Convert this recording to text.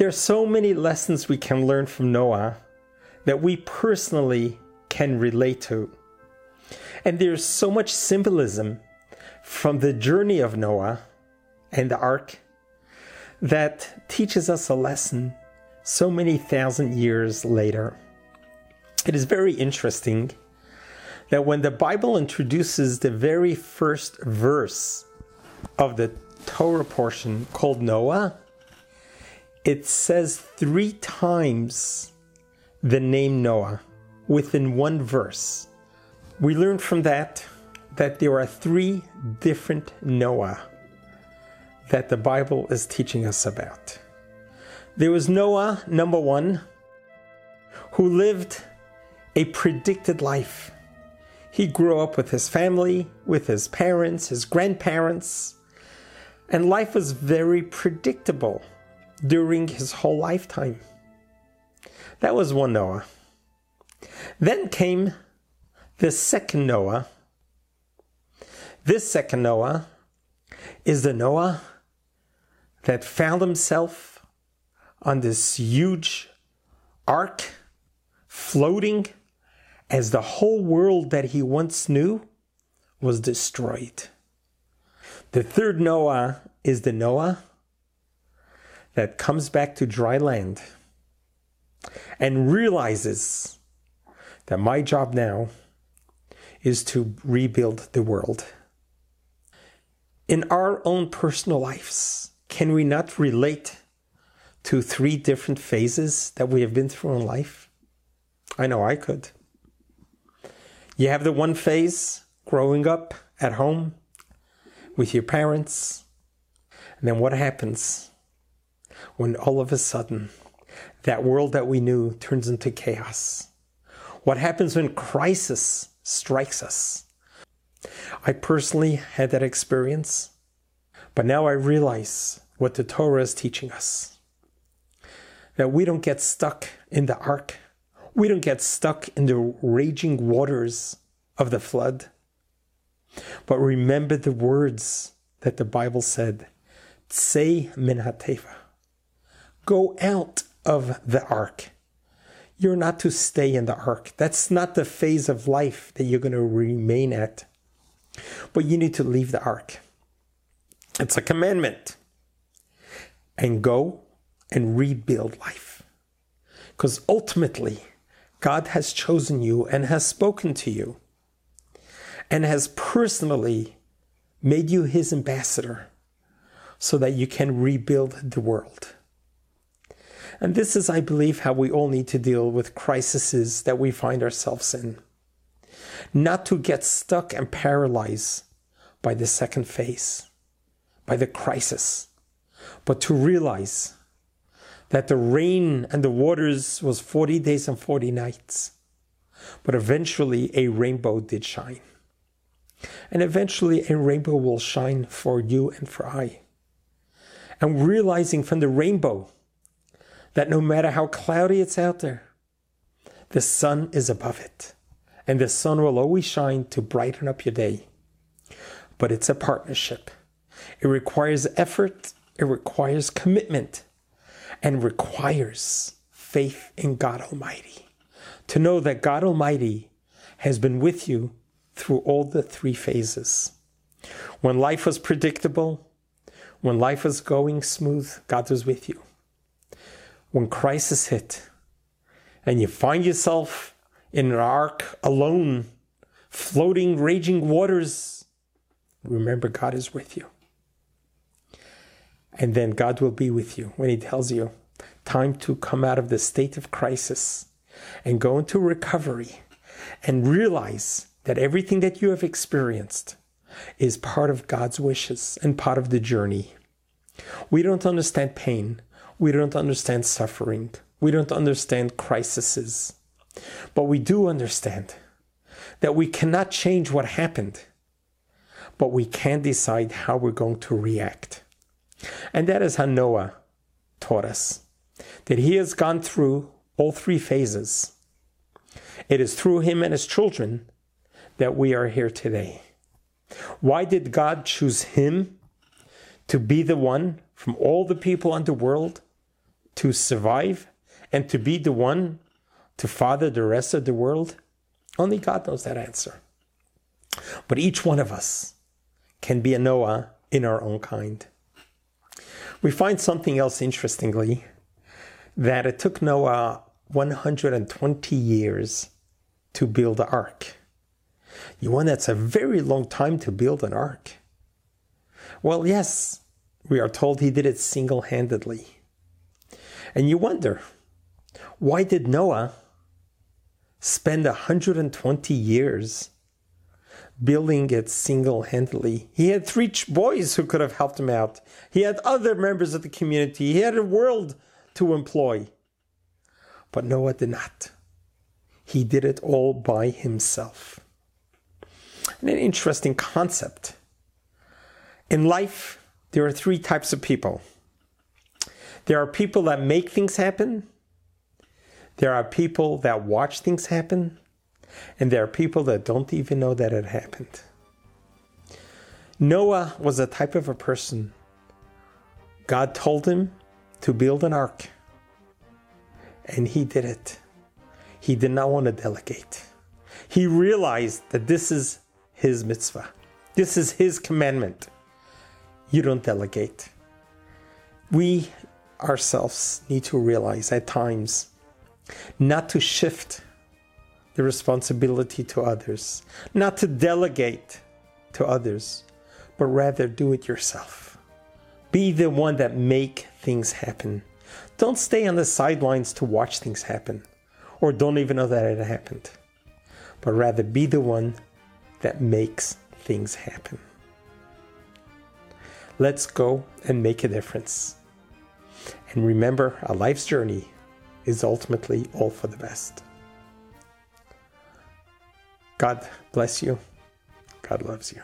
There are so many lessons we can learn from Noah that we personally can relate to. And there's so much symbolism from the journey of Noah and the ark that teaches us a lesson so many thousand years later. It is very interesting that when the Bible introduces the very first verse of the Torah portion called Noah, it says three times the name Noah within one verse. We learn from that that there are three different Noah that the Bible is teaching us about. There was Noah, number one, who lived a predicted life. He grew up with his family, with his parents, his grandparents, and life was very predictable during his whole lifetime. That was one Noah. Then came the second Noah. This second Noah is the Noah that found himself on this huge ark floating as the whole world that he once knew was destroyed. The third Noah is the Noah that comes back to dry land and realizes that my job now is to rebuild the world. In our own personal lives, can we not relate to three different phases that we have been through in life? I know I could. You have the one phase growing up at home with your parents, and then what happens when all of a sudden that world that we knew turns into chaos? What happens when crisis strikes us? I personally had that experience, but now I realize what the Torah is teaching us that we don't get stuck in the ark, we don't get stuck in the raging waters of the flood. But remember the words that the Bible said, Tsei min. Go out of the ark. You're not to stay in the ark. That's not the phase of life that you're going to remain at. But you need to leave the ark. It's a commandment. And go and rebuild life. Because ultimately, God has chosen you and has spoken to you and has personally made you his ambassador so that you can rebuild the world. And this is, I believe, how we all need to deal with crises that we find ourselves in. Not to get stuck and paralyzed by the second phase, by the crisis, but to realize that the rain and the waters was 40 days and 40 nights. But eventually a rainbow did shine. And eventually a rainbow will shine for you and for I. And realizing from the rainbow that no matter how cloudy it's out there, the sun is above it. And the sun will always shine to brighten up your day. But it's a partnership. It requires effort, it requires commitment, and requires faith in God Almighty. To know that God Almighty has been with you through all the three phases. When life was predictable, when life was going smooth, God was with you. When crisis hit and you find yourself in an ark alone, floating raging waters, remember God is with you. And then God will be with you when He tells you, time to come out of the state of crisis and go into recovery and realize that everything that you have experienced is part of God's wishes and part of the journey. We don't understand pain. We don't understand suffering. We don't understand crises. But we do understand that we cannot change what happened, but we can decide how we're going to react. And that is how Noah taught us that he has gone through all three phases. It is through him and his children that we are here today. Why did God choose him to be the one from all the people on the world to survive and to be the one to father the rest of the world? Only God knows that answer. But each one of us can be a Noah in our own kind. We find something else interestingly that it took Noah 120 years to build the ark. You want that's a very long time to build an ark. Well, yes, we are told he did it single handedly. And you wonder, why did Noah spend 120 years building it single handedly? He had three boys who could have helped him out, he had other members of the community, he had a world to employ. But Noah did not. He did it all by himself. And an interesting concept. In life, there are three types of people there are people that make things happen, there are people that watch things happen, and there are people that don't even know that it happened. Noah was a type of a person. God told him to build an ark, and he did it. He did not want to delegate. He realized that this is his mitzvah, this is his commandment. You don't delegate. We ourselves need to realize at times not to shift the responsibility to others, not to delegate to others, but rather do it yourself. Be the one that make things happen. Don't stay on the sidelines to watch things happen or don't even know that it happened, but rather be the one that makes things happen. Let's go and make a difference. And remember, a life's journey is ultimately all for the best. God bless you. God loves you.